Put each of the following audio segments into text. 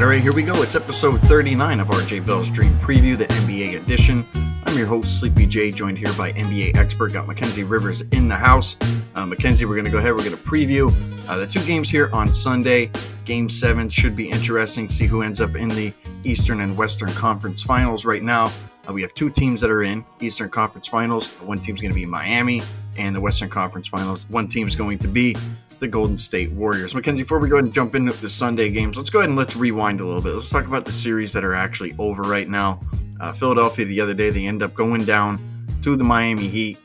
right, all right, here we go. It's episode 39 of RJ Bell's Dream Preview, the NBA edition. I'm your host, Sleepy J, joined here by NBA expert. Got Mackenzie Rivers in the house. Uh, Mackenzie, we're going to go ahead. We're going to preview uh, the two games here on Sunday. Game seven should be interesting. See who ends up in the Eastern and Western Conference Finals. Right now, uh, we have two teams that are in Eastern Conference Finals. One team's going to be Miami, and the Western Conference Finals. One team's going to be the Golden State Warriors. Mackenzie, before we go ahead and jump into the Sunday games, let's go ahead and let's rewind a little bit. Let's talk about the series that are actually over right now. Uh, Philadelphia the other day, they end up going down to the Miami Heat.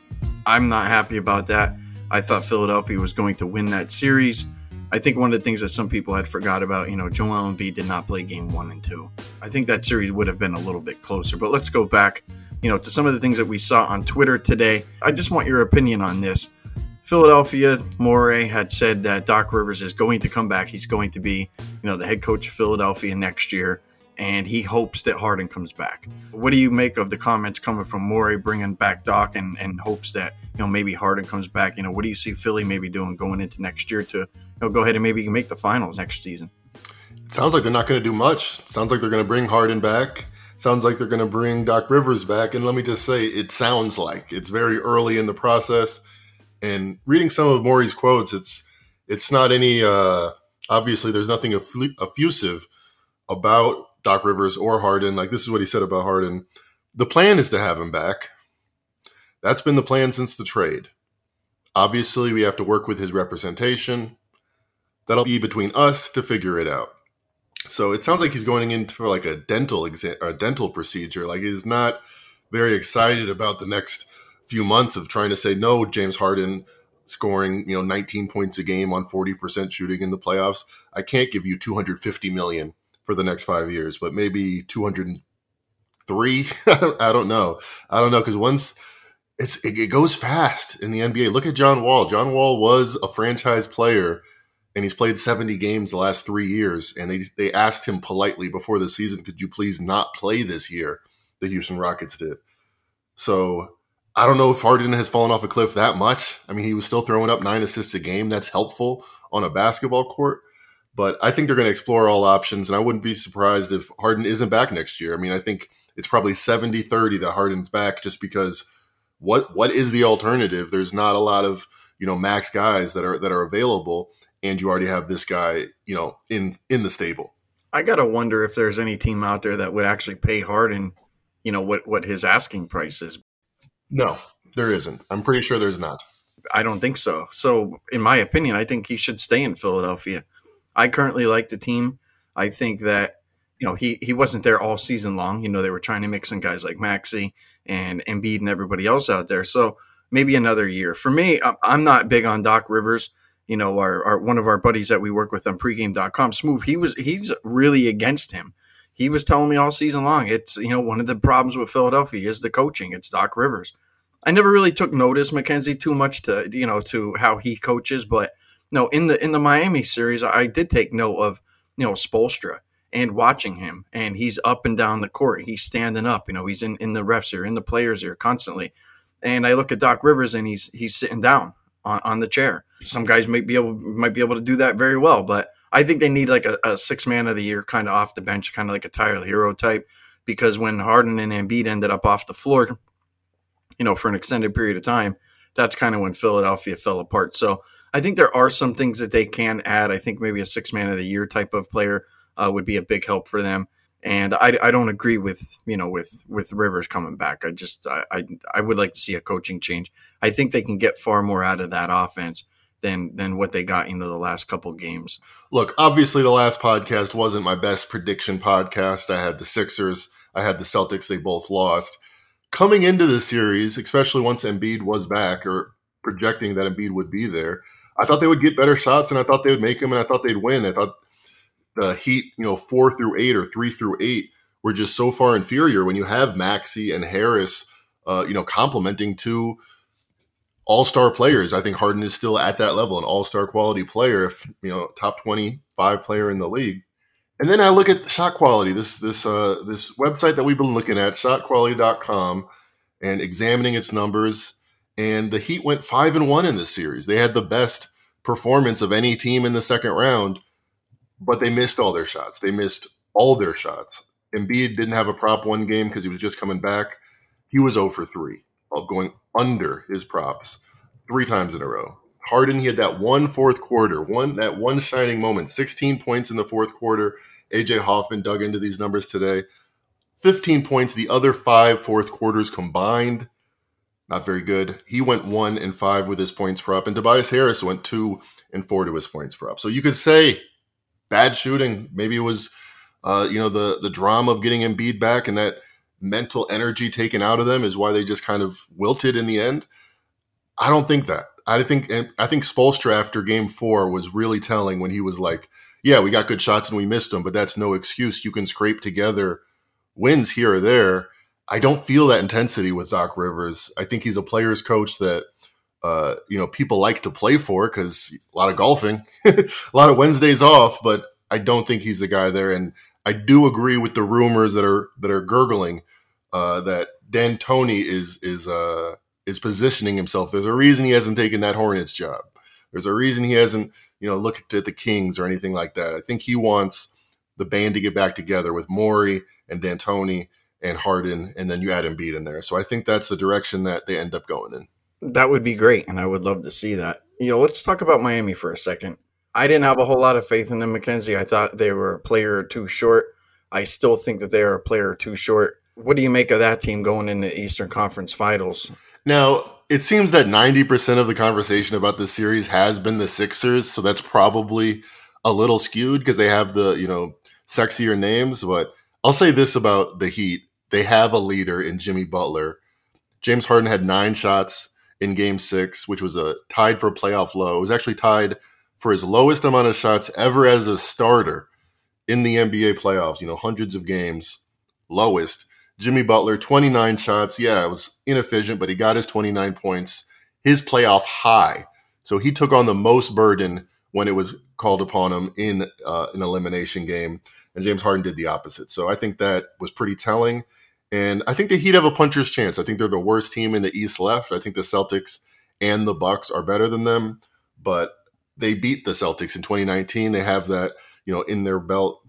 I'm not happy about that. I thought Philadelphia was going to win that series. I think one of the things that some people had forgot about, you know, Joel Embiid did not play game one and two. I think that series would have been a little bit closer. But let's go back, you know, to some of the things that we saw on Twitter today. I just want your opinion on this. Philadelphia, Morey had said that Doc Rivers is going to come back. He's going to be, you know, the head coach of Philadelphia next year, and he hopes that Harden comes back. What do you make of the comments coming from Morey bringing back Doc and, and hopes that, you know, maybe Harden comes back? You know, what do you see Philly maybe doing going into next year to, you know, go ahead and maybe make the finals next season? It sounds like they're not going to do much. It sounds like they're going to bring Harden back. Sounds like they're going to bring Doc Rivers back. And let me just say, it sounds like it's very early in the process and reading some of Morey's quotes, it's it's not any. Uh, obviously, there's nothing effusive about Doc Rivers or Harden. Like this is what he said about Harden. The plan is to have him back. That's been the plan since the trade. Obviously, we have to work with his representation. That'll be between us to figure it out. So it sounds like he's going into like a dental exam, a dental procedure. Like he's not very excited about the next few months of trying to say no, James Harden scoring you know 19 points a game on 40% shooting in the playoffs. I can't give you 250 million for the next five years, but maybe 203. I don't know. I don't know because once it's it, goes fast in the NBA. Look at John Wall. John Wall was a franchise player and he's played 70 games the last three years. And they they asked him politely before the season, could you please not play this year? The Houston Rockets did. So I don't know if Harden has fallen off a cliff that much. I mean, he was still throwing up nine assists a game. That's helpful on a basketball court. But I think they're going to explore all options. And I wouldn't be surprised if Harden isn't back next year. I mean, I think it's probably 70 30 that Harden's back just because what what is the alternative? There's not a lot of, you know, max guys that are that are available. And you already have this guy, you know, in in the stable. I gotta wonder if there's any team out there that would actually pay Harden, you know, what what his asking price is no, there isn't. I'm pretty sure there's not. I don't think so. So, in my opinion, I think he should stay in Philadelphia. I currently like the team. I think that you know he he wasn't there all season long. You know they were trying to mix in guys like Maxey and Embiid and everybody else out there. So maybe another year. For me, I'm not big on Doc Rivers. You know, our, our one of our buddies that we work with on pregame.com, Smooth, he was he's really against him. He was telling me all season long. It's you know one of the problems with Philadelphia is the coaching. It's Doc Rivers. I never really took notice McKenzie too much to you know to how he coaches, but no, in the in the Miami series, I did take note of you know Spoelstra and watching him, and he's up and down the court. He's standing up. You know, he's in in the refs here, in the players here constantly. And I look at Doc Rivers, and he's he's sitting down on, on the chair. Some guys might be able might be able to do that very well, but I think they need like a, a six man of the year kind of off the bench, kind of like a Tyler Herro type. Because when Harden and Embiid ended up off the floor, you know, for an extended period of time, that's kind of when Philadelphia fell apart. So I think there are some things that they can add. I think maybe a six man of the year type of player uh, would be a big help for them. And I, I don't agree with you know with with Rivers coming back. I just I, I, I would like to see a coaching change. I think they can get far more out of that offense than than what they got into the last couple games. Look, obviously the last podcast wasn't my best prediction podcast. I had the Sixers, I had the Celtics, they both lost coming into the series, especially once Embiid was back or projecting that Embiid would be there, I thought they would get better shots and I thought they would make them and I thought they'd win. I thought the Heat, you know, four through eight or three through eight were just so far inferior when you have Maxey and Harris, uh, you know, complementing two all star players. I think Harden is still at that level, an all star quality player, if, you know, top 25 player in the league. And then I look at the shot quality, this this uh, this website that we've been looking at, shotquality.com, and examining its numbers. And the Heat went five and one in this series. They had the best performance of any team in the second round, but they missed all their shots. They missed all their shots. Embiid didn't have a prop one game because he was just coming back. He was 0 for 3 of going under his props three times in a row. Harden, he had that one fourth quarter, one that one shining moment, 16 points in the fourth quarter. AJ Hoffman dug into these numbers today. 15 points the other five fourth quarters combined. Not very good. He went one and five with his points prop, and Tobias Harris went two and four to his points prop. So you could say bad shooting. Maybe it was, uh, you know, the the drama of getting Embiid back and that mental energy taken out of them is why they just kind of wilted in the end. I don't think that. I think I think Spoelstra after Game Four was really telling when he was like, "Yeah, we got good shots and we missed them, but that's no excuse. You can scrape together wins here or there." I don't feel that intensity with Doc Rivers. I think he's a player's coach that uh, you know people like to play for because a lot of golfing, a lot of Wednesdays off. But I don't think he's the guy there. And I do agree with the rumors that are that are gurgling uh, that D'Antoni is is uh, is positioning himself. There's a reason he hasn't taken that Hornets job. There's a reason he hasn't you know looked at the Kings or anything like that. I think he wants the band to get back together with Morey and D'Antoni and Harden, and then you add Embiid in there. So I think that's the direction that they end up going in. That would be great, and I would love to see that. You know, let's talk about Miami for a second. I didn't have a whole lot of faith in them, McKenzie. I thought they were a player two short. I still think that they are a player two short. What do you make of that team going in the Eastern Conference Finals? Now, it seems that 90% of the conversation about this series has been the Sixers, so that's probably a little skewed because they have the, you know, sexier names, but I'll say this about the Heat. They have a leader in Jimmy Butler. James Harden had 9 shots in game 6, which was a tied for a playoff low. It was actually tied for his lowest amount of shots ever as a starter in the NBA playoffs, you know, hundreds of games, lowest. Jimmy Butler, 29 shots. Yeah, it was inefficient, but he got his 29 points, his playoff high. So he took on the most burden when it was called upon him in uh, an elimination game. And James Harden did the opposite. So I think that was pretty telling. And I think the Heat have a puncher's chance. I think they're the worst team in the East left. I think the Celtics and the Bucks are better than them, but they beat the Celtics in 2019. They have that, you know, in their belt.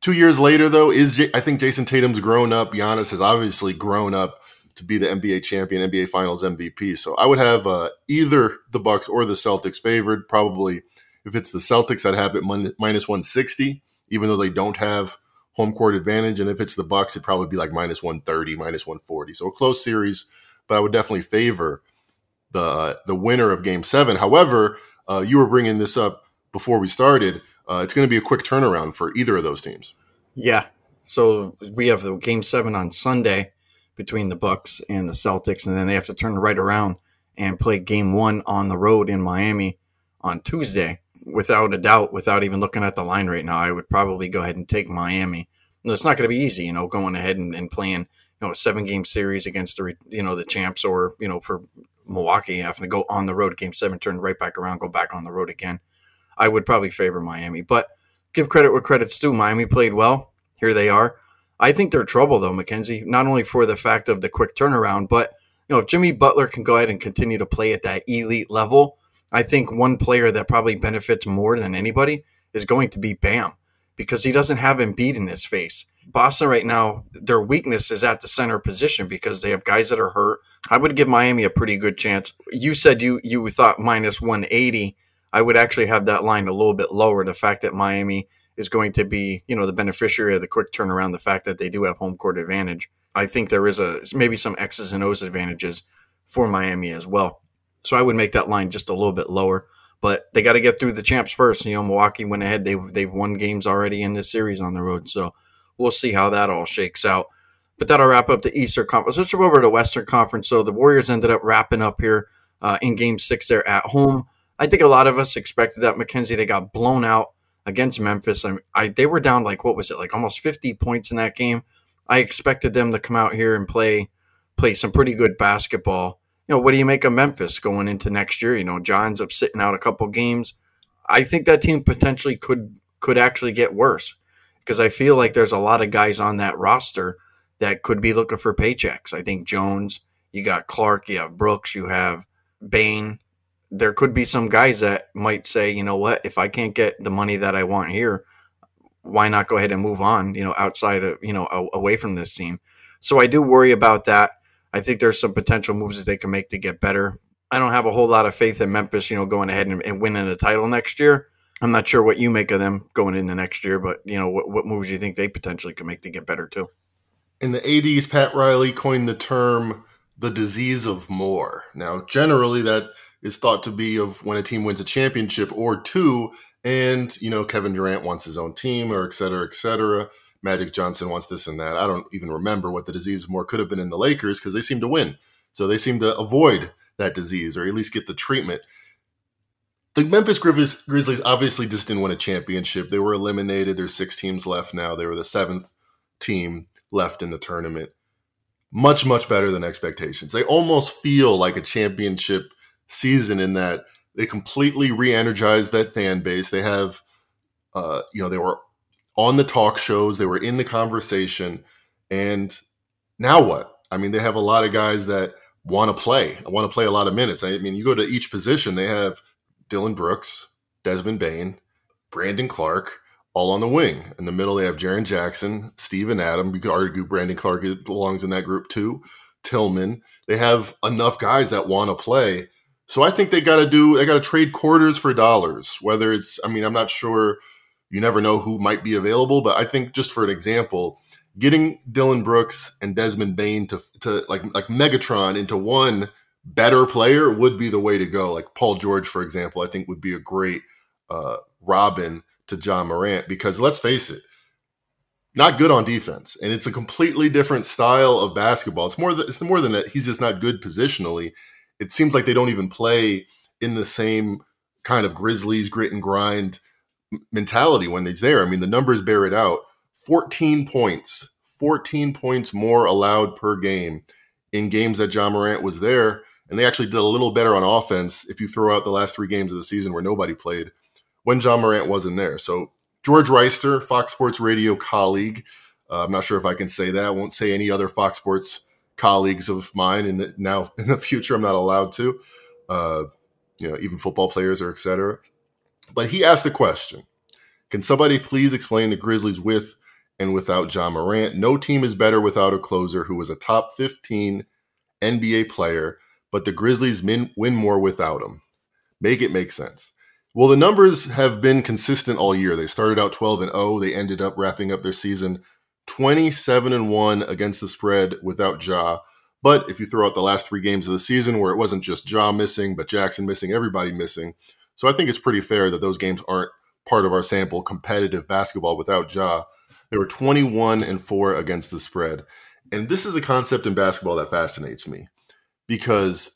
Two years later, though, is J- I think Jayson Tatum's grown up. Giannis has obviously grown up to be the NBA champion, NBA Finals MVP. So I would have uh, either the Bucks or the Celtics favored. Probably, if it's the Celtics, I'd have it min- minus 160, even though they don't have home court advantage. And if it's the Bucks, it'd probably be like minus 130, minus 140. So a close series, but I would definitely favor the the winner of Game Seven. However, uh, you were bringing this up before we started. Uh, it's going to be a quick turnaround for either of those teams. Yeah. So we have the Game Seven on Sunday between the Bucks and the Celtics, and then they have to turn right around and play Game One on the road in Miami on Tuesday without a doubt, without even looking at the line right now, I would probably go ahead and take Miami. No, it's not going to be easy, you know, going ahead and, and playing, you know, a seven game series against the, you know, the champs or, you know, for Milwaukee having to go on the road game seven, turn right back around, go back on the road again. I would probably favor Miami, but give credit where credit's due. Miami played well. Here they are. I think they're trouble though, Mackenzie, not only for the fact of the quick turnaround, but you know, if Jimmy Butler can go ahead and continue to play at that elite level, I think one player that probably benefits more than anybody is going to be Bam because he doesn't have Embiid in his face. Boston right now, their weakness is at the center position because they have guys that are hurt. I would give Miami a pretty good chance. You said you you thought minus 180. I would actually have that line a little bit lower. The fact that Miami is going to be, you know, the beneficiary of the quick turnaround, the fact that they do have home court advantage. I think there is a maybe some X's and O's advantages for Miami as well. So I would make that line just a little bit lower. But they got to get through the champs first. You know, Milwaukee went ahead. They they've won games already in this series on the road. So we'll see how that all shakes out. But that'll wrap up the Eastern Conference. Let's move over to Western Conference. So the Warriors ended up wrapping up here uh, in Game Six. There at home. I think a lot of us expected that Mackenzie. They got blown out against Memphis. I, I they were down like what was it like almost 50 points in that game. I expected them to come out here and play play some pretty good basketball you know, what do you make of Memphis going into next year? You know, John's up sitting out a couple games. I think that team potentially could could actually get worse because I feel like there's a lot of guys on that roster that could be looking for paychecks. I think Jones, you got Clarke, you have Brooks, you have Bane. There could be some guys that might say, you know what, if I can't get the money that I want here, why not go ahead and move on? You know, outside of you know away from this team. So I do worry about that. I think there's some potential moves that they can make to get better. I don't have a whole lot of faith in Memphis, you know, going ahead and, and winning the title next year. I'm not sure what you make of them going in the next year, but you know, what, what moves you think they potentially could make to get better too? In the 80s, Pat Riley coined the term the disease of more. Now, generally, that is thought to be of when a team wins a championship or two, and you know Kevin Durant wants his own team, or et cetera, et cetera. Magic Johnson wants this and that. I don't even remember what the disease of more could have been in the Lakers because they seem to win, so they seem to avoid that disease or at least get the treatment. The Memphis Grizzlies obviously just didn't win a championship. They were eliminated. There's six teams left now. They were the seventh team left in the tournament much much better than expectations. They almost feel like a championship season in that they completely re-energized that fan base. They have, uh, you know, they were on the talk shows, they were in the conversation, and now what? I mean, they have a lot of guys that want to play. I want to play a lot of minutes. I mean, you go to each position, they have Dillon Brooks, Desmond Bane, Brandon Clarke, all on the wing. In the middle, they have Jaren Jackson, Steven Adam. You could argue Brandon Clarke belongs in that group too. Tillman. They have enough guys that want to play. So I think they got to do, they got to trade quarters for dollars. Whether it's, I mean, I'm not sure, you never know who might be available, but I think just for an example, getting Dillon Brooks and Desmond Bane to, to like, like Megatron into one better player would be the way to go. Like Paul George, for example, I think would be a great uh, Robin to Ja Morant because let's face it, not good on defense, and it's a completely different style of basketball. It's more than, it's more than that. He's just not good positionally. It seems like they don't even play in the same kind of Grizzlies grit and grind mentality when he's there. I mean, the numbers bear it out. 14 points, 14 points more allowed per game in games that Ja Morant was there. And they actually did a little better on offense if you throw out the last three games of the season where nobody played when Ja Morant wasn't there. So George Reister, Fox Sports Radio colleague. Uh, I'm not sure if I can say that. I won't say any other Fox Sports colleagues of mine in the now in the future. I'm not allowed to. Uh, you know, even football players or etc. But he asked the question: Can somebody please explain the Grizzlies with and without Ja Morant? No team is better without a closer who was a top 15 NBA player, but the Grizzlies min- win more without him. Make it make sense. Well, the numbers have been consistent all year. They started out 12 and 0. They ended up wrapping up their season 27 and 1 against the spread without Ja. But if you throw out the last three games of the season where it wasn't just Ja missing, but Jackson missing, everybody missing. So I think it's pretty fair that those games aren't part of our sample competitive basketball without Ja. They were 21 and 4 against the spread. And this is a concept in basketball that fascinates me because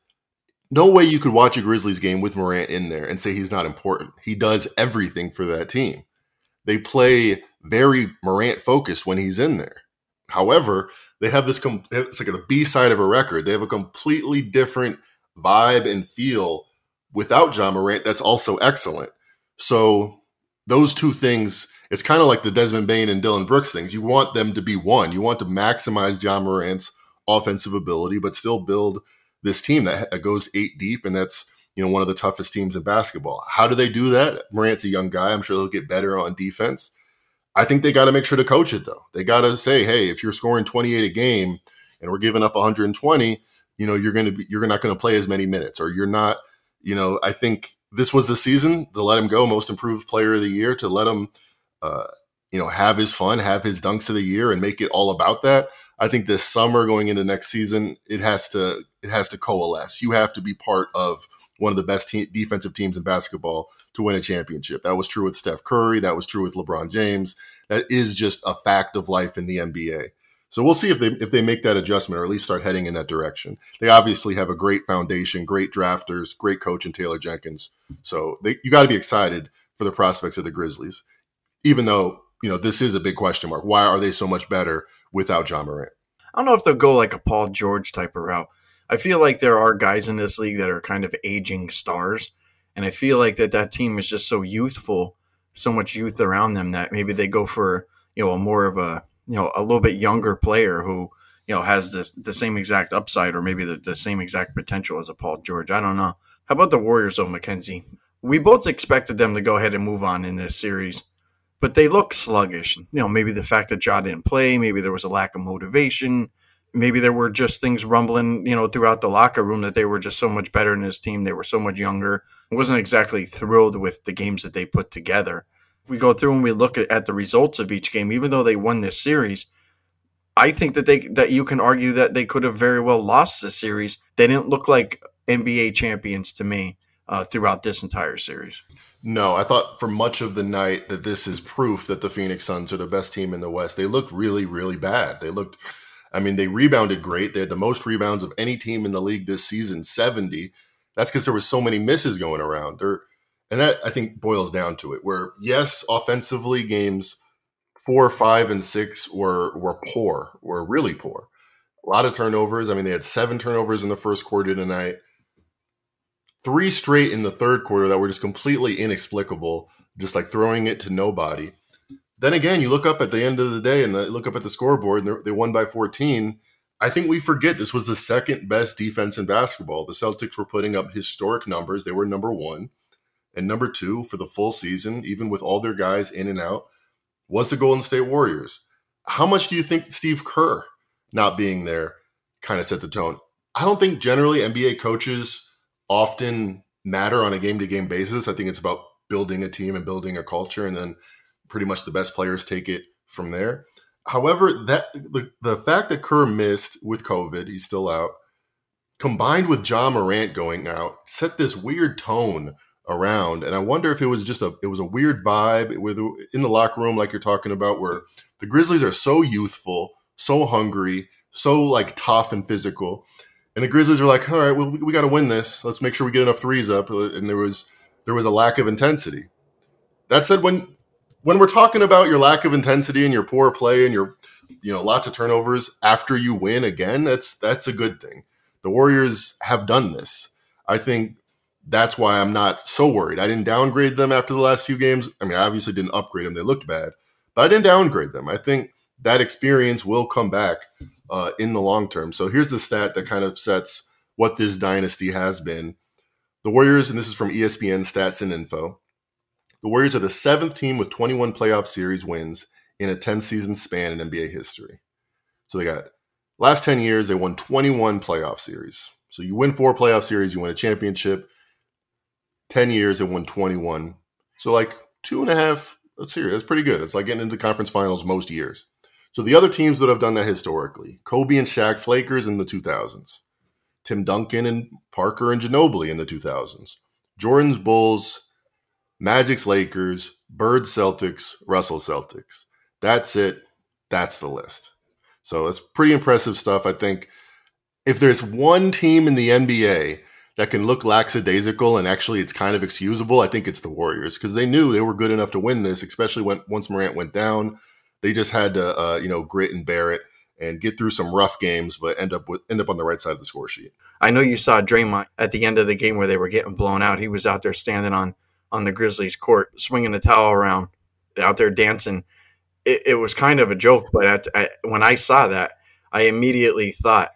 no way you could watch a Grizzlies game with Morant in there and say he's not important. He does everything for that team. They play very Morant focused when he's in there. However, they have this com- it's like the B side of a record. They have a completely different vibe and feel without Ja Morant that's also excellent. So those two things, it's kind of like the Desmond Bane and Dillon Brooks things. You want them to be one. You want to maximize Ja Morant's offensive ability, but still build this team that goes eight deep, and that's you know one of the toughest teams in basketball. How do they do that? Morant's a young guy. I'm sure he'll get better on defense. I think they got to make sure to coach it though. They got to say, hey, if you're scoring 28 a game and we're giving up 120, you know you're going to be you're not going to play as many minutes, or you're not. You know, I think this was the season to let him go, most improved player of the year, to let him, uh, you know, have his fun, have his dunks of the year, and make it all about that. I think this summer going into next season, it has to it has to coalesce. You have to be part of one of the best te- defensive teams in basketball to win a championship. That was true with Steph Curry. That was true with LeBron James. That is just a fact of life in the NBA. So we'll see if they if they make that adjustment or at least start heading in that direction. They obviously have a great foundation, great drafters, great coach in Taylor Jenkins. So they, you got to be excited for the prospects of the Grizzlies, even though you know this is a big question mark. Why are they so much better without Ja Morant? I don't know if they'll go like a Paul George type of route. I feel like there are guys in this league that are kind of aging stars, and I feel like that that team is just so youthful, so much youth around them that maybe they go for you know a more of a you know a little bit younger player who you know has this the same exact upside or maybe the, the same exact potential as a Paul George. I don't know. How about the Warriors though, Mackenzie? We both expected them to go ahead and move on in this series. But they look sluggish. You know, maybe the fact that Ja didn't play, maybe there was a lack of motivation, maybe there were just things rumbling, you know, throughout the locker room that they were just so much better in his team. They were so much younger. I wasn't exactly thrilled with the games that they put together. We go through and we look at, at the results of each game, even though they won this series. I think that they that you can argue that they could have very well lost the series. They didn't look like NBA champions to me uh, throughout this entire series. No, I thought for much of the night that this is proof that the Phoenix Suns are the best team in the West. They looked really, really bad. They looked, I mean, they rebounded great. They had the most rebounds of any team in the league this season, 70. That's because there was so many misses going around. There, and that I think boils down to it. Where yes, offensively games four, five, and six were were poor, were really poor. A lot of turnovers. I mean, they had seven turnovers in the first quarter tonight three straight in the third quarter that were just completely inexplicable, just like throwing it to nobody. Then again, you look up at the end of the day and look up at the scoreboard and they won by 14. I think we forget this was the second best defense in basketball. The Celtics were putting up historic numbers. They were number one. And number two for the full season, even with all their guys in and out, was the Golden State Warriors. How much do you think Steve Kerr not being there kind of set the tone? I don't think generally NBA coaches often matter on a game to game basis. I think it's about building a team and building a culture, and then pretty much the best players take it from there. However, that the, the fact that Kerr missed with COVID, he's still out, combined with Ja Morant going out, set this weird tone around. And I wonder if it was just a it was a weird vibe with in the locker room, like you're talking about, where the Grizzlies are so youthful, so hungry, so like tough and physical and the Grizzlies are like, all right, well, we, we got to win this. Let's make sure we get enough threes up. Uh, and there was there was a lack of intensity. That said, when when we're talking about your lack of intensity and your poor play and your you know lots of turnovers after you win again, that's that's a good thing. The Warriors have done this. I think that's why I'm not so worried. I didn't downgrade them after the last few games. I mean, I obviously didn't upgrade them; they looked bad, but I didn't downgrade them. I think that experience will come back uh, in the long term. So here's the stat that kind of sets what this dynasty has been. The Warriors, and this is from ESPN Stats and Info, the Warriors are the seventh team with 21 playoff series wins in a 10 season span in NBA history. So they got last 10 years, they won 21 playoff series. So you win four playoff series, you win a championship. 10 years, they won 21. So like two and a half, let's see, that's pretty good. It's like getting into conference finals most years. So the other teams that have done that historically, Kobe and Shaq's Lakers in the 2000s, Tim Duncan and Parker and Ginobili in the 2000s, Jordan's Bulls, Magic's Lakers, Bird Celtics, Russell Celtics. That's it. That's the list. So it's pretty impressive stuff. I think if there's one team in the NBA that can look lackadaisical and actually it's kind of excusable, I think it's the Warriors because they knew they were good enough to win this, especially when once Morant went down. They just had to, uh, you know, grit and bear it and get through some rough games, but end up with end up on the right side of the score sheet. I know you saw Draymond at the end of the game where they were getting blown out. He was out there standing on on the Grizzlies court, swinging the towel around, out there dancing. It, it was kind of a joke, but at, at, when I saw that, I immediately thought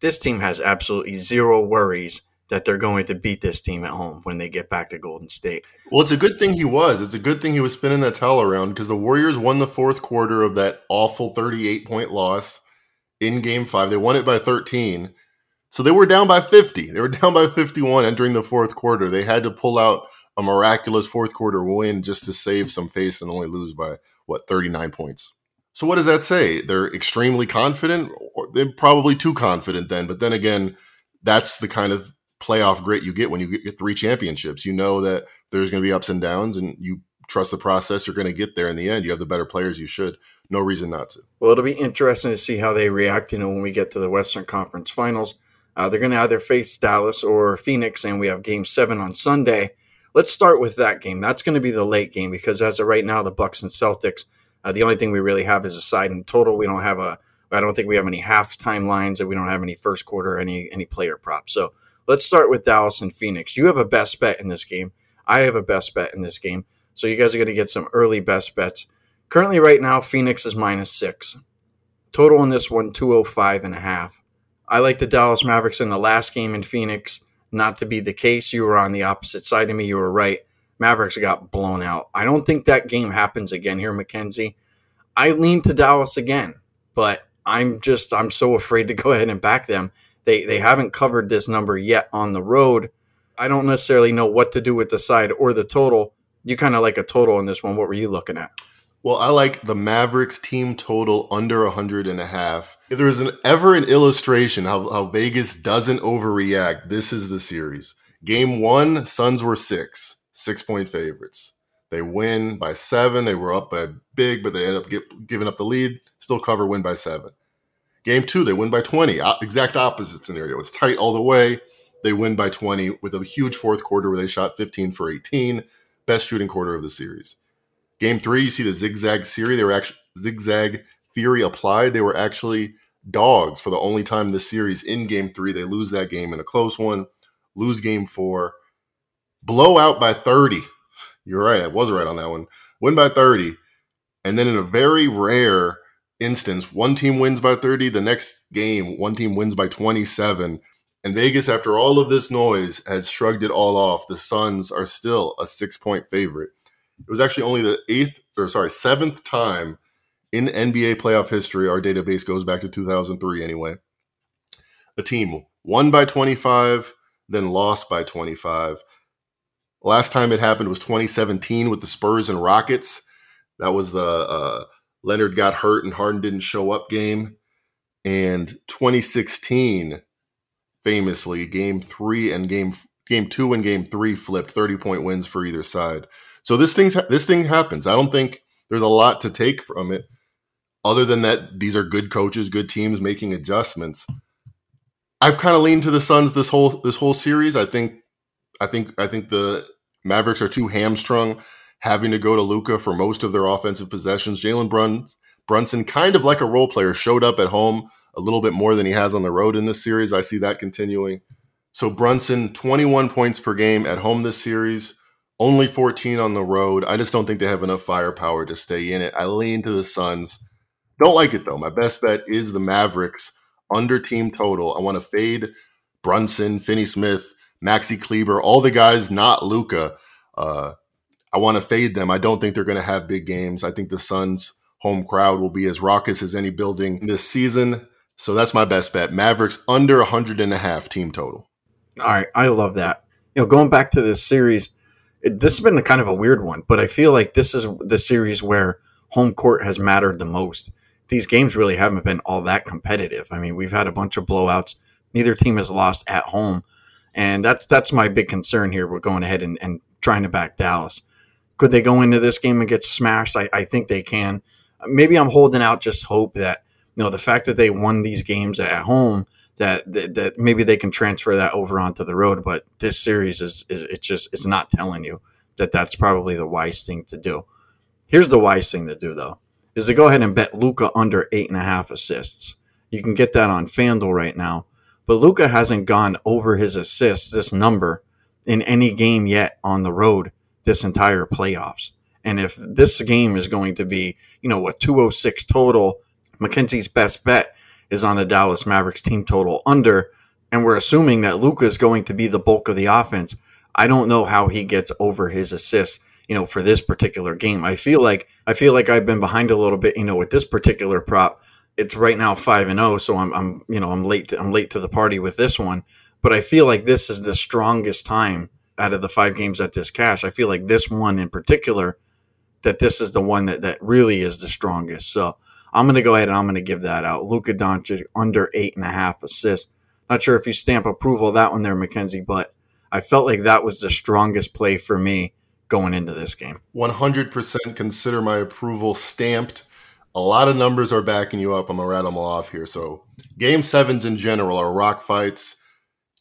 this team has absolutely zero worries that they're going to beat this team at home when they get back to Golden State. Well, it's a good thing he was. It's a good thing he was spinning that towel around because the Warriors won the fourth quarter of that awful 38 point loss in game five. They won it by 13. So they were down by 50. They were down by 51 entering the fourth quarter. They had to pull out a miraculous fourth quarter win just to save some face and only lose by, what, 39 points. So what does that say? They're extremely confident, or they're probably too confident then. But then again, that's the kind of playoff grit you get when you get three championships. You know that there's going to be ups and downs, and you trust the process. You're going to get there in the end. You have the better players. You should. No reason not to. Well, it'll be interesting to see how they react. You know, when we get to the Western Conference Finals, uh, they're going to either face Dallas or Phoenix, and we have Game Seven on Sunday. Let's start with that game. That's going to be the late game because as of right now, the Bucks and Celtics. Uh, the only thing we really have is a side in total. We don't have a. I don't think we have any halftime lines, and we don't have any first quarter, any any player props. So Let's start with Dallas and Phoenix. You have a best bet in this game. I have a best bet in this game. So you guys are going to get some early best bets. Currently, right now, Phoenix is minus six. Total in this one, 205 and a half. I like the Dallas Mavericks in the last game in Phoenix not to be the case. You were on the opposite side of me. You were right. Mavericks got blown out. I don't think that game happens again here, McKenzie. I lean to Dallas again, but I'm just I'm so afraid to go ahead and back them. They they haven't covered this number yet on the road. I don't necessarily know what to do with the side or the total. You kind of like a total in this one. What were you looking at? Well, I like the Mavericks team total under 100 and a half. If there is an ever an illustration how, how Vegas doesn't overreact, this is the series. Game one, Suns were six, six point favorites. They win by seven. They were up by big, but they end up get, giving up the lead. Still cover, win by seven. Game two, they win by 20. Exact opposite scenario. It's tight all the way. They win by 20 with a huge fourth quarter where they shot 15 for 18. Best shooting quarter of the series. Game three, you see the zigzag theory. They were actually zigzag theory applied. They were actually dogs for the only time the series in game three. They lose that game in a close one, lose game four, blow out by 30. You're right. I was right on that one. Win by 30. And then in a very rare instance, one team wins by 30. The next game, one team wins by 27. And Vegas, after all of this noise, has shrugged it all off. The Suns are still a six point favorite. It was actually only the eighth, or sorry, seventh time in NBA playoff history. Our database goes back to 2003 anyway. A team won by 25, then lost by 25. Last time it happened was 2017 with the Spurs and Rockets. That was the uh, Leonard got hurt and Harden didn't show up game. And 2016, famously, game three and game game two and game three flipped 30 point wins for either side. So this thing's this thing happens. I don't think there's a lot to take from it, other than that these are good coaches, good teams making adjustments. I've kind of leaned to the Suns this whole this whole series. I think I think I think the Mavericks are too hamstrung having to go to Luka for most of their offensive possessions. Jalen Brunson, Brunson, kind of like a role player, showed up at home a little bit more than he has on the road in this series. I see that continuing. So Brunson, 21 points per game at home this series only 14 on the road. I just don't think they have enough firepower to stay in it. I lean to the Suns. Don't like it though. My best bet is the Mavericks under team total. I want to fade Brunson, Finney Smith, Maxi Kleber, all the guys not Luka. Uh, I want to fade them. I don't think they're going to have big games. I think the Suns' home crowd will be as raucous as any building this season. So that's my best bet. Mavericks under 100 and a half team total. All right, I love that. You know, going back to this series, it, this has been a kind of a weird one, but I feel like this is the series where home court has mattered the most. These games really haven't been all that competitive. I mean, we've had a bunch of blowouts. Neither team has lost at home, and that's that's my big concern here. We're going ahead and, and trying to back Dallas. Could they go into this game and get smashed? I, I think they can. Maybe I'm holding out just hope that you know the fact that they won these games at home that, that, that maybe they can transfer that over onto the road. But this series is, is it's just it's not telling you that that's probably the wise thing to do. Here's the wise thing to do though: is to go ahead and bet Luka under eight and a half assists. You can get that on FanDuel right now. But Luka hasn't gone over his assists, this number, in any game yet on the road this entire playoffs. And if this game is going to be, you know, a 206 total, Mackenzie's best bet is on the Dallas Mavericks team total under, and we're assuming that Luka is going to be the bulk of the offense. I don't know how he gets over his assists, you know, for this particular game. I feel like I feel like I've been behind a little bit, you know, with this particular prop. It's right now five and zero, oh, so I'm, I'm, you know, I'm late. To, I'm late to the party with this one. But I feel like this is the strongest time out of the five games at this cash. I feel like this one in particular, that this is the one that that really is the strongest. So I'm going to go ahead and I'm going to give that out. Luka Doncic under eight and a half assists. Not sure if you stamp approval of that one there, Mackenzie, but I felt like that was the strongest play for me going into this game. 100% consider my approval stamped. A lot of numbers are backing you up. I'm going to rattle them all off here. So, game sevens in general are rock fights,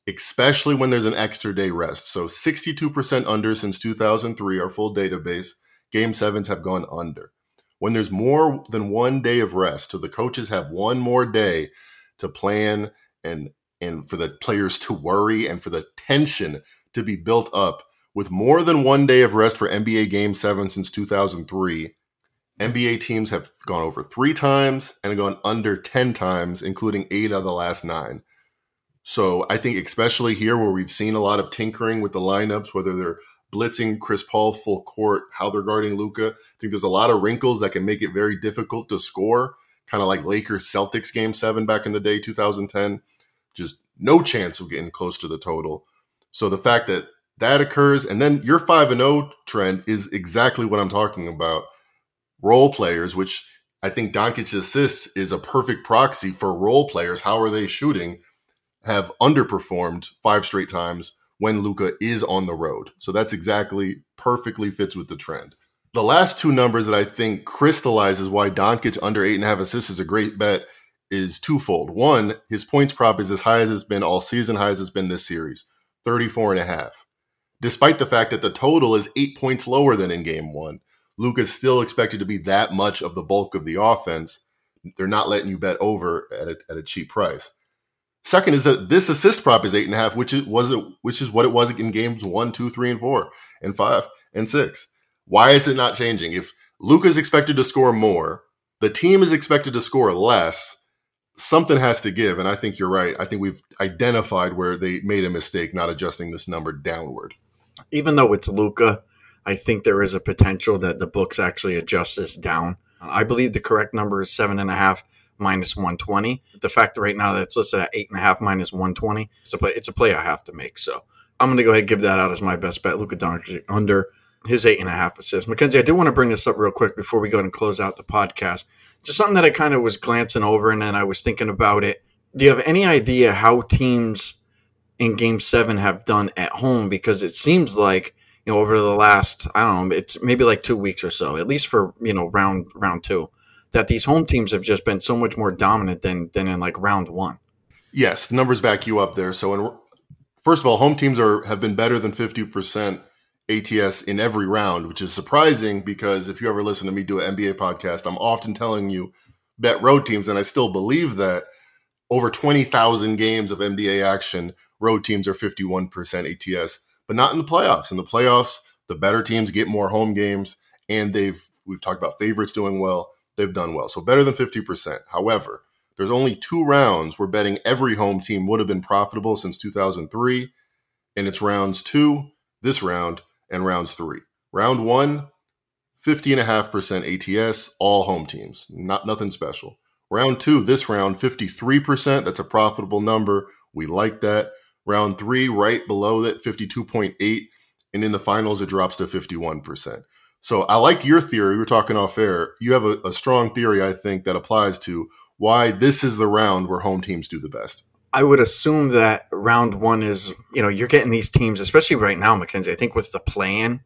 especially when there's an extra day rest. So, 62% under since 2003, our full database. Game sevens have gone under when there's more than one day of rest, so the coaches have one more day to plan and and for the players to worry and for the tension to be built up with more than one day of rest for NBA Game 7 since 2003. NBA teams have gone over three times and gone under 10 times, including eight out of the last nine. So I think, especially here where we've seen a lot of tinkering with the lineups, whether they're blitzing Chris Paul full court, how they're guarding Luka. I think there's a lot of wrinkles that can make it very difficult to score, kind of like Lakers Celtics game seven back in the day, 2010. Just no chance of getting close to the total. So the fact that that occurs, and then your 5 and 0 trend is exactly what I'm talking about. Role players, which I think Doncic assists is a perfect proxy for role players. How are they shooting? Have underperformed five straight times when Luka is on the road. So that's exactly perfectly fits with the trend. The last two numbers that I think crystallizes why Doncic under eight and a half assists is a great bet is twofold. One, his points prop is as high as it's been all season, high as it's been this series, 34 and a half. Despite the fact that the total is eight points lower than in game one, Luka's still expected to be that much of the bulk of the offense. They're not letting you bet over at a, at a cheap price. Second is that this assist prop is eight and a half, which is was it, which is what it was in games one, two, three, and four, and five and six. Why is it not changing? If Luka is expected to score more, the team is expected to score less. Something has to give, and I think you're right. I think we've identified where they made a mistake not adjusting this number downward. Even though it's Luka, I think there is a potential that the books actually adjust this down. I believe the correct number is seven and a half minus 120. The fact that right now that's listed at eight and a half minus 120, it's a play, it's a play I have to make. So I'm going to go ahead and give that out as my best bet. Luka Doncic under his eight and a half assists. Mackenzie, I do want to bring this up real quick before we go and close out the podcast. Just something that I kind of was glancing over and then I was thinking about it. Do you have any idea how teams in game seven have done at home? Because it seems like, you know, over the last, I don't know, it's maybe like two weeks or so, at least for, you know, round round two that these home teams have just been so much more dominant than than in like round one. Yes, the numbers back you up there. So, in, first of all, home teams are have been better than fifty percent ATS in every round, which is surprising because if you ever listen to me do an NBA podcast, I'm often telling you bet road teams, and I still believe that over twenty thousand games of NBA action, road teams are fifty one percent ATS, but not in the playoffs. In the playoffs, the better teams get more home games, and they've we've talked about favorites doing well they've done well. So better than 50%. However, there's only two rounds where betting every home team would have been profitable since 2003. And it's rounds two, this round, and rounds three. Round one, 50.5% ATS, all home teams, not nothing special. Round two, this round, 53%. That's a profitable number. We like that. Round three, right below that, 52.8. And in the finals, it drops to 51%. So I like your theory. We were talking off air. You have a, a strong theory, I think, that applies to why this is the round where home teams do the best. I would assume that round one is, you know, you're getting these teams, especially right now, Mackenzie. I think with the plan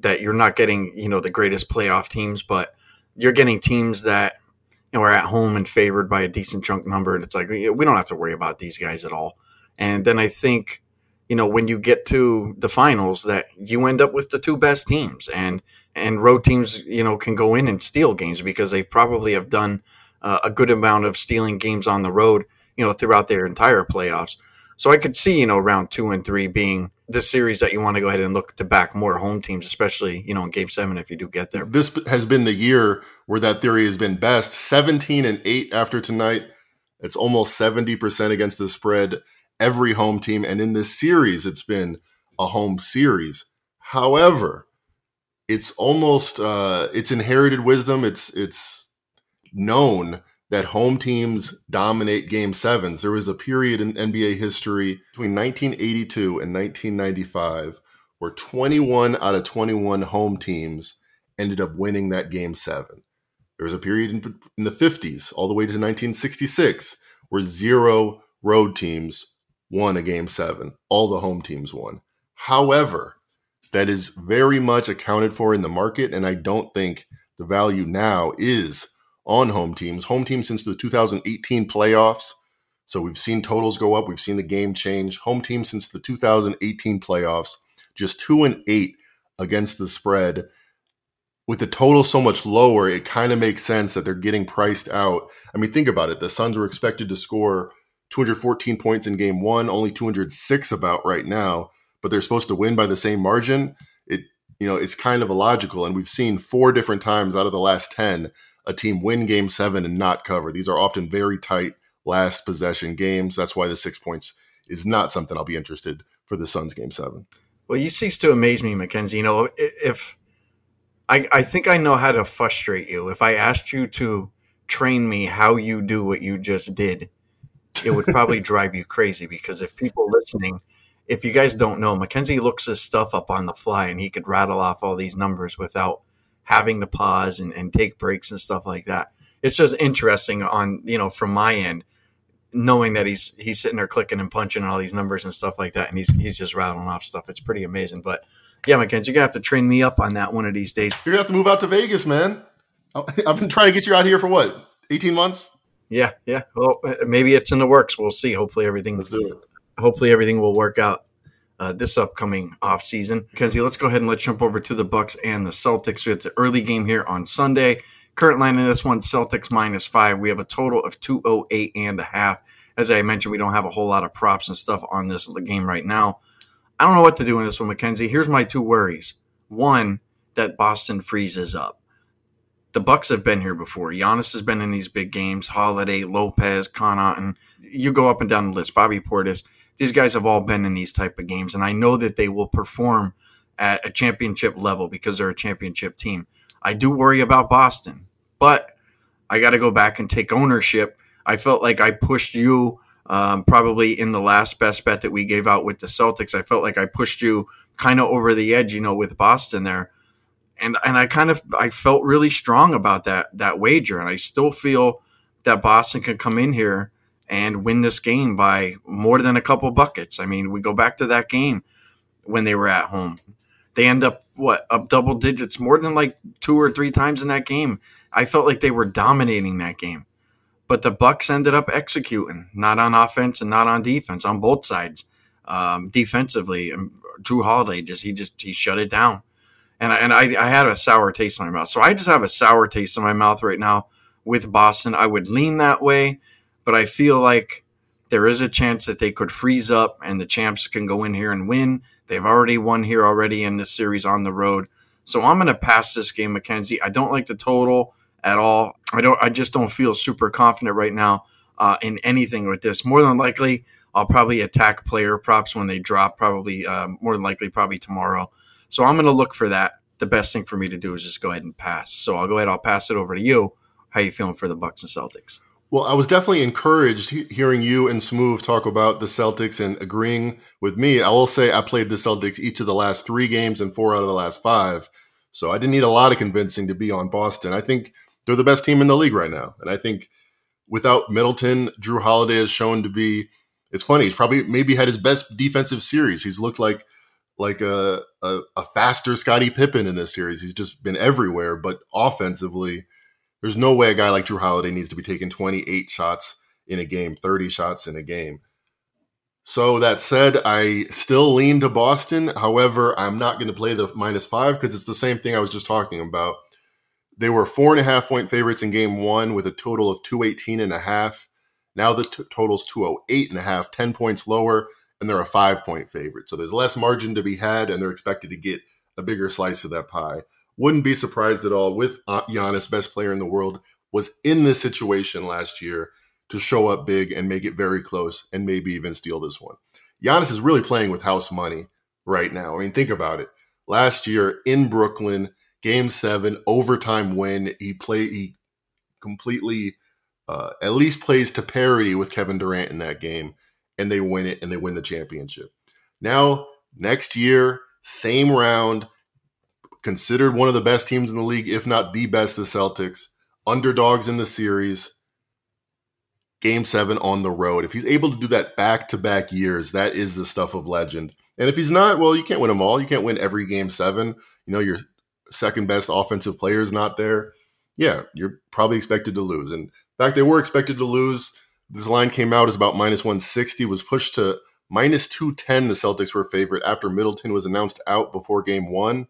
that you're not getting, you know, the greatest playoff teams, but you're getting teams that you know are at home and favored by a decent chunk number. And it's like we don't have to worry about these guys at all. And then I think, you know, when you get to the finals, that you end up with the two best teams. And and road teams, you know, can go in and steal games because they probably have done uh, a good amount of stealing games on the road, you know, throughout their entire playoffs. So I could see, you know, round two and three being the series that you want to go ahead and look to back more home teams, especially, you know, in game seven if you do get there. This has been the year where that theory has been best. 17 and eight after tonight. It's almost 70% against the spread, every home team. And in this series, it's been a home series. However, it's almost uh, it's inherited wisdom. It's it's known that home teams dominate game sevens. There was a period in NBA history between 1982 and 1995 where 21 out of 21 home teams ended up winning that game seven. There was a period in, in the 50s all the way to 1966 where zero road teams won a game seven. All the home teams won. However, that is very much accounted for in the market. And I don't think the value now is on home teams. Home teams since the 2018 playoffs. So we've seen totals go up. We've seen the game change. Home teams since the 2018 playoffs, just two and eight against the spread. With the total so much lower, it kind of makes sense that they're getting priced out. I mean, think about it. The Suns were expected to score 214 points in game one, only 206 about right now but they're supposed to win by the same margin, it you know it's kind of illogical. And we've seen four different times out of the last ten a team win game seven and not cover. These are often very tight last possession games. That's why the six points is not something I'll be interested for the Suns game seven. Well, you cease to amaze me, Mackenzie. You know, if I, I think I know how to frustrate you. If I asked you to train me how you do what you just did, it would probably drive you crazy because if people listening, if you guys don't know, Mackenzie looks his stuff up on the fly and he could rattle off all these numbers without having to pause and, and take breaks and stuff like that. It's just interesting on, you know, from my end, knowing that he's he's sitting there clicking and punching all these numbers and stuff like that, and he's he's just rattling off stuff. It's pretty amazing. But yeah, Mackenzie, you're gonna have to train me up on that one of these days. You're gonna have to move out to Vegas, man. I've been trying to get you out here for what, 18 months? Yeah, yeah. Well, maybe it's in the works. We'll see. Hopefully everything. Let's do it. Hopefully everything will work out. Uh, this upcoming off season. Mackenzie, let's go ahead and let's jump over to the Bucks and the Celtics. We It's an early game here on Sunday. Current line in this one, Celtics minus five. We have a total of 208 and a half. As I mentioned, we don't have a whole lot of props and stuff on this game right now. I don't know what to do in this one, Mackenzie. Here's my two worries. One, that Boston freezes up. The Bucks have been here before. Giannis has been in these big games. Holiday, Lopez, Connaughton. You go up and down the list. Bobby Portis these guys have all been in these type of games, and I know that they will perform at a championship level because they're a championship team. I do worry about Boston, but I got to go back and take ownership. I felt like I pushed you um, probably in the last best bet that we gave out with the Celtics. I felt like I pushed you kind of over the edge, you know, with Boston there, and and I kind of I felt really strong about that that wager, and I still feel that Boston can come in here and win this game by more than a couple buckets. I mean, we go back to that game when they were at home. They end up what up double digits more than like two or three times in that game. I felt like they were dominating that game. But the Bucks ended up executing, not on offense and not on defense, on both sides. Um, defensively, and Jrue Holiday just he just he shut it down, and I, and I, I had a sour taste in my mouth. So I just have a sour taste in my mouth right now with Boston. I would lean that way but I feel like there is a chance that they could freeze up and the champs can go in here and win. They've already won here already in this series on the road. So I'm going to pass this game, Mackenzie. I don't like the total at all. I don't. I just don't feel super confident right now uh, in anything with this. More than likely, I'll probably attack player props when they drop. Probably uh, more than likely, probably tomorrow. So I'm going to look for that. The best thing for me to do is just go ahead and pass. So I'll go ahead. I'll pass it over to you. How you feeling for the Bucks and Celtics? Well, I was definitely encouraged hearing you and Smooth talk about the Celtics and agreeing with me. I will say I played the Celtics each of the last three games and four out of the last five. So I didn't need a lot of convincing to be on Boston. I think they're the best team in the league right now. And I think without Middleton, Jrue Holiday has shown to be it's funny, he's probably maybe had his best defensive series. He's looked like like a, a, a faster Scottie Pippen in this series. He's just been everywhere, but offensively – there's no way a guy like Jrue Holiday needs to be taking 28 shots in a game, 30 shots in a game. So that said, I still lean to Boston. However, I'm not going to play the minus five because it's the same thing I was just talking about. They were four and a half point favorites in game one with a total of 218 and a half. Now the t- total's 208 and a half, 10 points lower, and they're a five point favorite. So there's less margin to be had, and they're expected to get a bigger slice of that pie. Wouldn't be surprised at all with uh, Giannis, best player in the world, was in this situation last year to show up big and make it very close and maybe even steal this one. Giannis is really playing with house money right now. I mean, think about it. Last year in Brooklyn, game seven, overtime win, he played, he completely uh, at least plays to parity with Kevin Durant in that game, and they win it and they win the championship. Now, next year, same round, considered one of the best teams in the league, if not the best, the Celtics, underdogs in the series, game seven on the road. If he's able to do that back to back years, that is the stuff of legend. And if he's not, well, you can't win them all. You can't win every game seven. You know, your second best offensive player is not there. Yeah, you're probably expected to lose. And in fact, they were expected to lose. This line came out as about minus 160, was pushed to minus 210. The Celtics were favorite after Middleton was announced out before game one.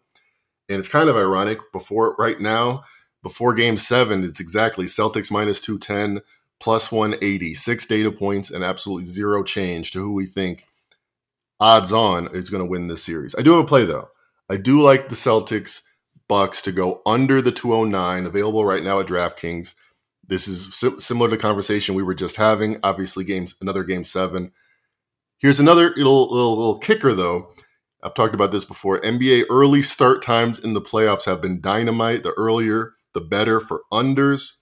And it's kind of ironic before right now, before game seven, it's exactly Celtics minus 210, plus 180, six data points, and absolutely zero change to who we think odds on is going to win this series. I do have a play though. I do like the Celtics Bucks to go under the 209 available right now at DraftKings. This is similar to the conversation we were just having. Obviously, games another game seven. Here's another little, little little kicker though I've talked about this before. NBA early start times in the playoffs have been dynamite. The earlier, the better for unders.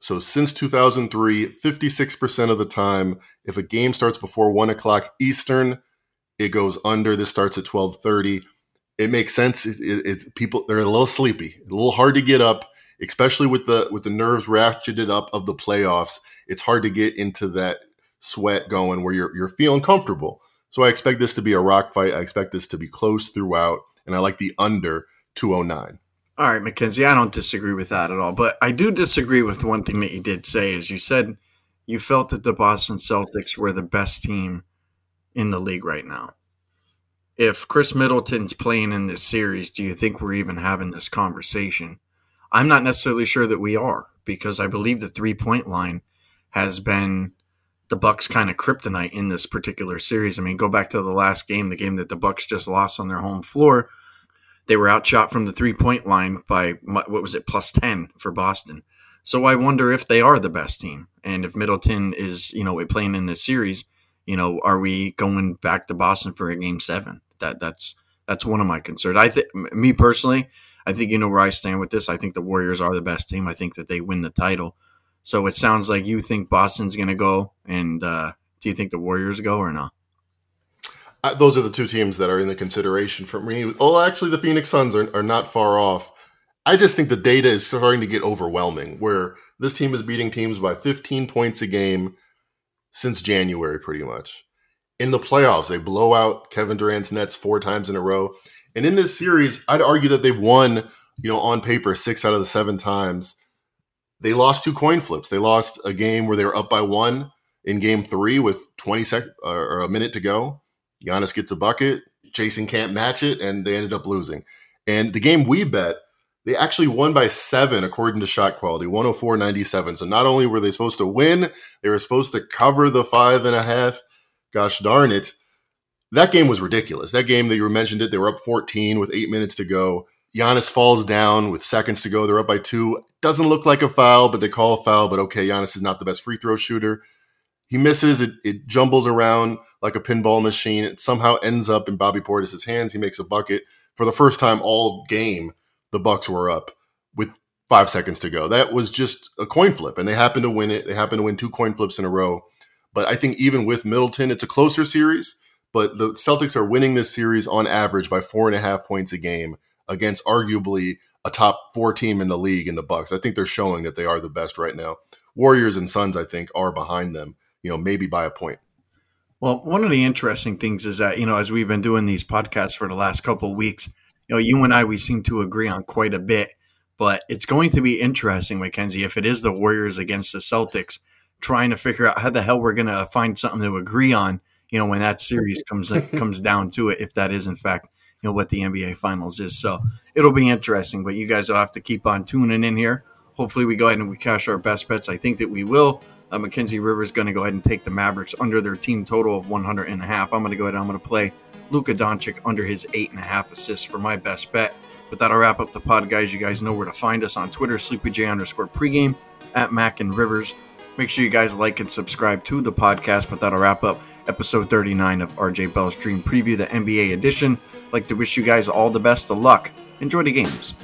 So since 2003, 56% of the time, if a game starts before one o'clock Eastern, it goes under. This starts at 1230. It makes sense. It, it, it's people they're a little sleepy, a little hard to get up, especially with the with the nerves ratcheted up of the playoffs. It's hard to get into that sweat going where you're you're feeling comfortable. So I expect this to be a rock fight. I expect this to be close throughout, and I like the under 209. All right, Mackenzie, I don't disagree with that at all, but I do disagree with one thing that you did say is you said you felt that the Boston Celtics were the best team in the league right now. If Khris Middleton's playing in this series, do you think we're even having this conversation? I'm not necessarily sure that we are because I believe the three point line has been the Bucks kind of kryptonite in this particular series. I mean, go back to the last game, the game that the Bucks just lost on their home floor. They were outshot from the three point line by what was it, plus ten for Boston. So I wonder if they are the best team, and if Middleton is, you know, playing in this series, you know, are we going back to Boston for a game seven? That that's that's one of my concerns. I think me personally, I think you know where I stand with this. I think the Warriors are the best team. I think that they win the title. So it sounds like you think Boston's going to go, and uh, do you think the Warriors go or not? Uh, those are the two teams that are in the consideration for me. Oh, actually, the Phoenix Suns are, are not far off. I just think the data is starting to get overwhelming, where this team is beating teams by 15 points a game since January, pretty much. In the playoffs, they blow out Kevin Durant's Nets four times in a row. And in this series, I'd argue that they've won, you know, on paper, six out of the seven times they lost two coin flips. They lost a game where they were up by one in game three with 20 seconds uh, or a minute to go. Giannis gets a bucket. Jayson can't match it, and they ended up losing. And the game we bet, they actually won by seven according to shot quality, 104 97. So not only were they supposed to win, they were supposed to cover the five and a half. Gosh darn it. That game was ridiculous. That game that you mentioned it, they were up 14 with eight minutes to go. Giannis falls down with seconds to go. They're up by two. Doesn't look like a foul, but they call a foul. But okay, Giannis is not the best free throw shooter. He misses. It, it jumbles around like a pinball machine. It somehow ends up in Bobby Portis's hands. He makes a bucket for the first time all game. The Bucks were up with five seconds to go. That was just a coin flip, and they happened to win it. They happened to win two coin flips in a row. But I think even with Middleton, it's a closer series. But the Celtics are winning this series on average by four and a half points a game against arguably a top four team in the league in the Bucks. I think they're showing that they are the best right now. Warriors and Suns, I think, are behind them. You know, maybe by a point. Well, one of the interesting things is that you know, as we've been doing these podcasts for the last couple of weeks, you know, you and I we seem to agree on quite a bit. But it's going to be interesting, Mackenzie, if it is the Warriors against the Celtics, trying to figure out how the hell we're going to find something to agree on. You know, when that series comes comes down to it, if that is in fact you know what the NBA Finals is. So it'll be interesting. But you guys will have to keep on tuning in here. Hopefully, we go ahead and we cash our best bets. I think that we will. Uh, Mackenzie Rivers going to go ahead and take the Mavericks under their team total of 100 and a half. I'm going to go ahead. And I'm going to play Luka Doncic under his eight and a half assists for my best bet. But that'll wrap up the pod, guys. You guys know where to find us on Twitter, SleepyJ underscore pregame at Mac and Rivers. Make sure you guys like and subscribe to the podcast. But that'll wrap up episode 39 of RJ Bell's Dream Preview, the NBA edition. I'd like to wish you guys all the best of luck. Enjoy the games.